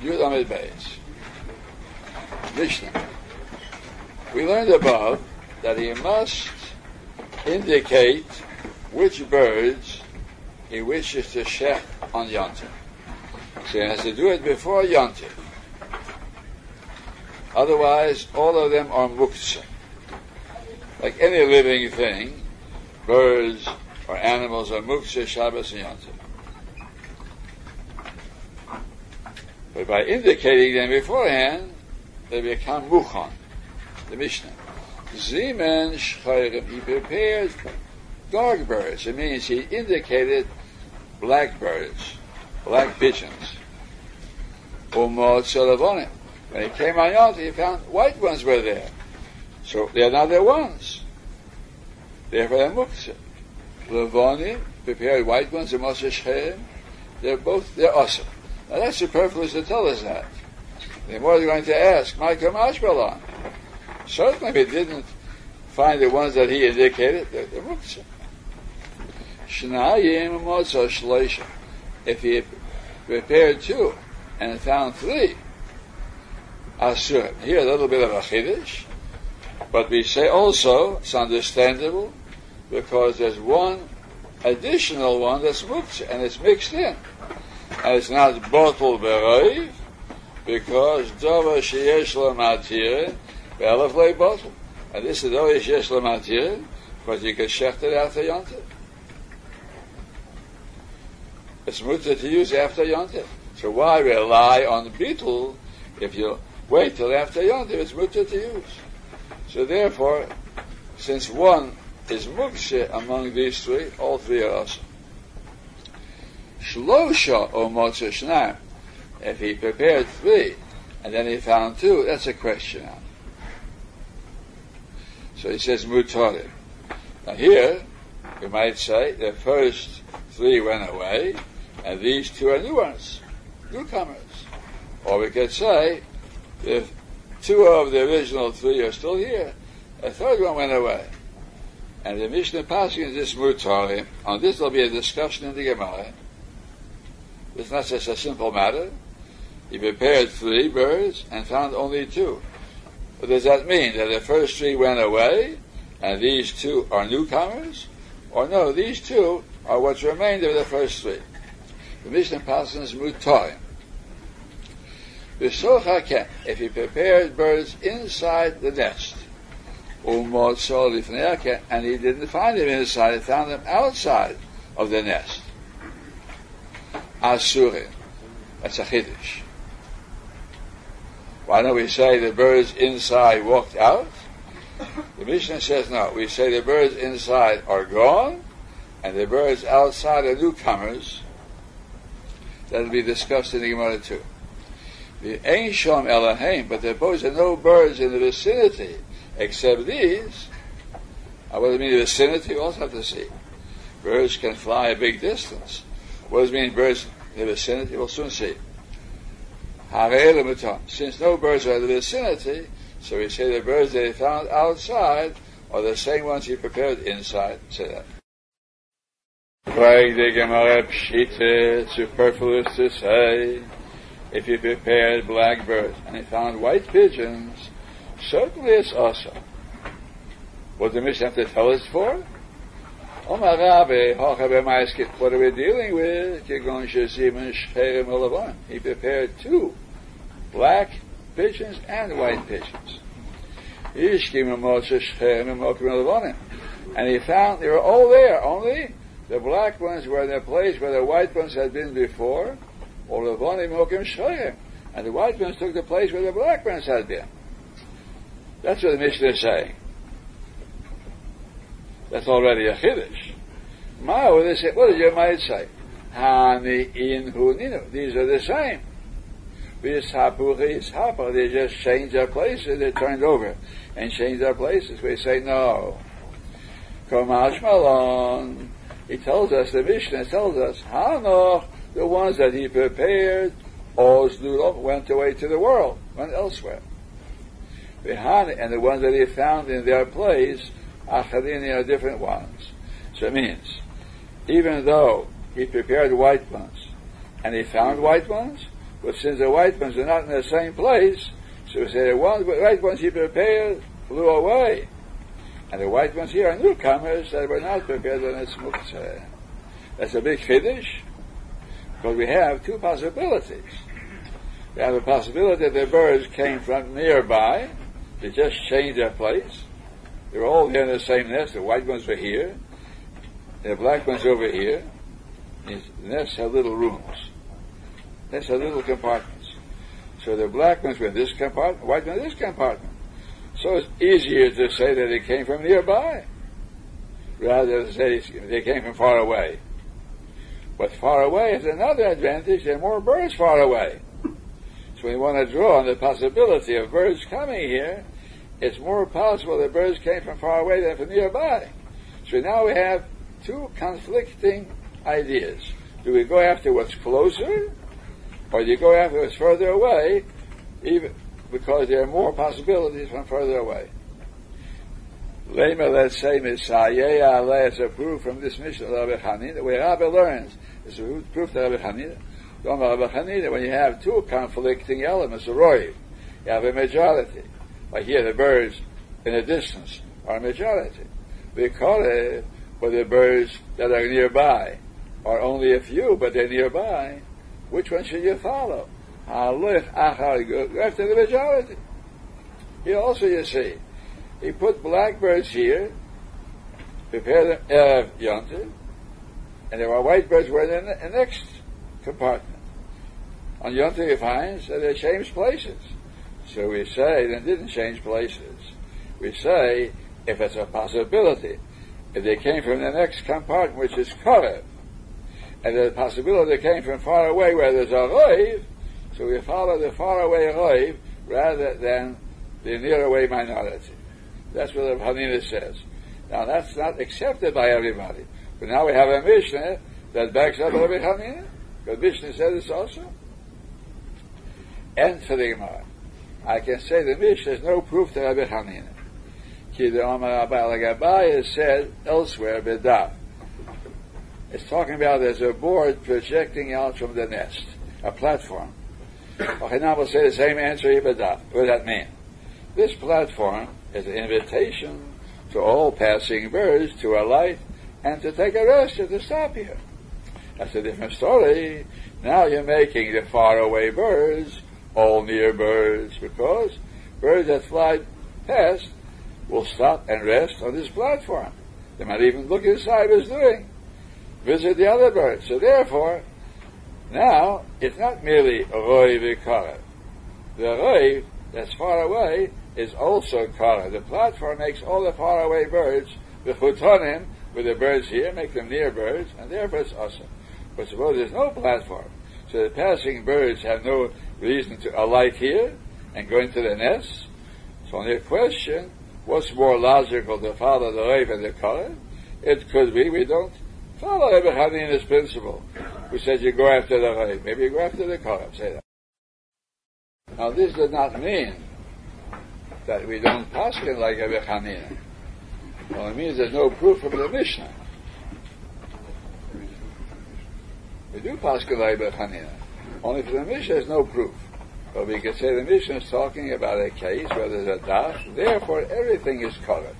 Beis. Mishnah. We learned above that he must indicate which birds he wishes to shech on Yontif. So he has to do it before Yontif. Otherwise, all of them are muktzah. Like any living thing, birds or animals are muktzah, Shabbos, and Yontif. But by indicating them beforehand, they become muchan, the Mishnah. Zeman shchayrim, he prepared dark birds. It means he indicated black birds, black pigeons. Umot shalavonim. When he came on he found white ones were there. So they are not their ones. Therefore they're muktzah. Lavonim, prepared white ones, the Moshe they're both, they're awesome. Now that's superfluous to tell us that. Then what are you going to ask? Michael Mashbalon. Certainly he didn't find the ones that he indicated. Shnayim Motza Shleisha. If he prepared two and found three, Asur. Here a little bit of a chiddush, but we say also it's understandable because there's one additional one that's muktzah and it's mixed in it's not battel beroiv, because dava sheyesh matir, be'elef lei battel. And this is dava sheyesh matir, because you can shecht it after yontif. It's mutter to use after yontif. So why rely on the beetle if you wait till after yontif? It's mutter to use. So therefore, since one is muktzah among these three, all three are awesome. Shlosha or Motzah Shnayim. If he prepared three and then he found two, that's a question. So he says mutarim. Now here, we might say the first three went away and these two are new ones, newcomers. Or we could say the two of the original three are still here. A third one went away. And the Mishnah passing is this. On this there'll be a discussion in the Gemara. It's not just a simple matter. He prepared three birds and found only two. What does that mean? That the first three went away and these two are newcomers? Or no, these two are what's remained of the first three. The Mishnah passes mutarim. If he prepared birds inside the nest, and he didn't find them inside, he found them outside of the nest. Asurim. That's a chiddush. Why don't we say the birds inside walked out? The Mishnah says no. We say the birds inside are gone, and the birds outside are newcomers. That'll be discussed in the Gemara too. The Ein Shom Elohim, but there are no birds in the vicinity except these. I does mean the vicinity? You also have to see. Birds can fly a big distance. What does it mean birds in the vicinity? We'll soon see. Since no birds are in the vicinity, so we say the birds that he found outside are the same ones he prepared inside. Say that. superfluous to say, if he prepared black birds and he found white pigeons, certainly it's awesome. What the Mishnah have to tell us for? Omar Rabbah, what are we dealing with? He prepared two black pigeons and white pigeons. And he found they were all there, only the black ones were in the place where the white ones had been before, or the and the white ones took the place where the black ones had been. That's what the Mishnah is saying. That's already a chiddush. Ma, they say, what does your mind say? Hani in huninu. These are the same. They just change their places. They turned over and change their places. We say no. Kamash Malon. He tells us, the Mishnah tells us, Hanoch, the ones that he prepared, Ozdulov went away to the world, went elsewhere. And the ones that he found in their place, Achadini are different ones. So it means, even though he prepared white ones, and he found white ones, But since the white ones are not in the same place, so he said, the ones, white ones he prepared flew away. And the white ones here are newcomers that were not prepared on its muktzah. That's a big finish, because we have two possibilities. We have a possibility that the birds came from nearby, they just changed their place. They were all here in the same nest. The white ones are here, the black ones over here. The nests have little rooms. Nests have little compartments. So the black ones were in this compartment, white ones in this compartment. So it's easier to say that they came from nearby rather than say they came from far away. But far away is another advantage. There are more birds far away. So we want to draw on the possibility of birds coming here. It's more possible that birds came from far away than from nearby. So now we have two conflicting ideas. Do we go after what's closer, or do you go after what's further away, even because there are more possibilities from further away? Lema, let's say, Ale is a proof from this Mishnah of Rabbi Hanina, where Rabbi learns. It's a proof that Rabbi Hanina. When you have two conflicting elements, roy, you have a majority. Like hear the birds in the distance are a majority. We call it for the birds that are nearby are only a few, but they're nearby. Which one should you follow? After the majority. Here also you see, he put blackbirds here, prepared them uh, and there were white birds were in the next compartment. On Yontif he finds that they changed places. So we say they didn't change places. We say if it's a possibility, if they came from the next compartment, which is Korev, and the possibility they came from far away where there's a Roiv, so we follow the far away Roiv rather than the near away minority. That's what the Hanina says. Now that's not accepted by everybody. But now we have a Mishnah that backs up Rabbi Hanina. The Mishnah says this also. And for the Gemara. I can say the Mishnah is no proof to Rabbi Hanina. Ki the Omar Abai is said elsewhere, Bedaf. It's talking about there's a board projecting out from the nest, a platform. Okay, now we'll say the same answer, Bedaf. What does that mean? This platform is an invitation to all passing birds to alight and to take a rest and to stop here. That's a different story. Now you're making the faraway birds all near birds because birds that fly past will stop and rest on this platform. They might even look inside what's doing, visit the other birds. So therefore, now it's not merely roy v'kara. The roy that's far away is also kara. The platform makes all the faraway birds, the chutonim, with the birds here, make them near birds, and therefore it's awesome. But suppose there's no platform, so the passing birds have no reason to alight here and go into the nest. So on your question, what's more logical to follow the Rav and the Kohen? It could be we don't follow Rebbe principle, who says you go after the Rav. Maybe you go after the Kohen. Say that. Now this does not mean that we don't paskin like Rebbe Hanina. Well, it means there's no proof from the Mishnah. We do paskin like Rebbe Hanina. Only for the Mishnah there's no proof. But we can say the Mishnah is talking about a case where there's a daf, therefore everything is covered.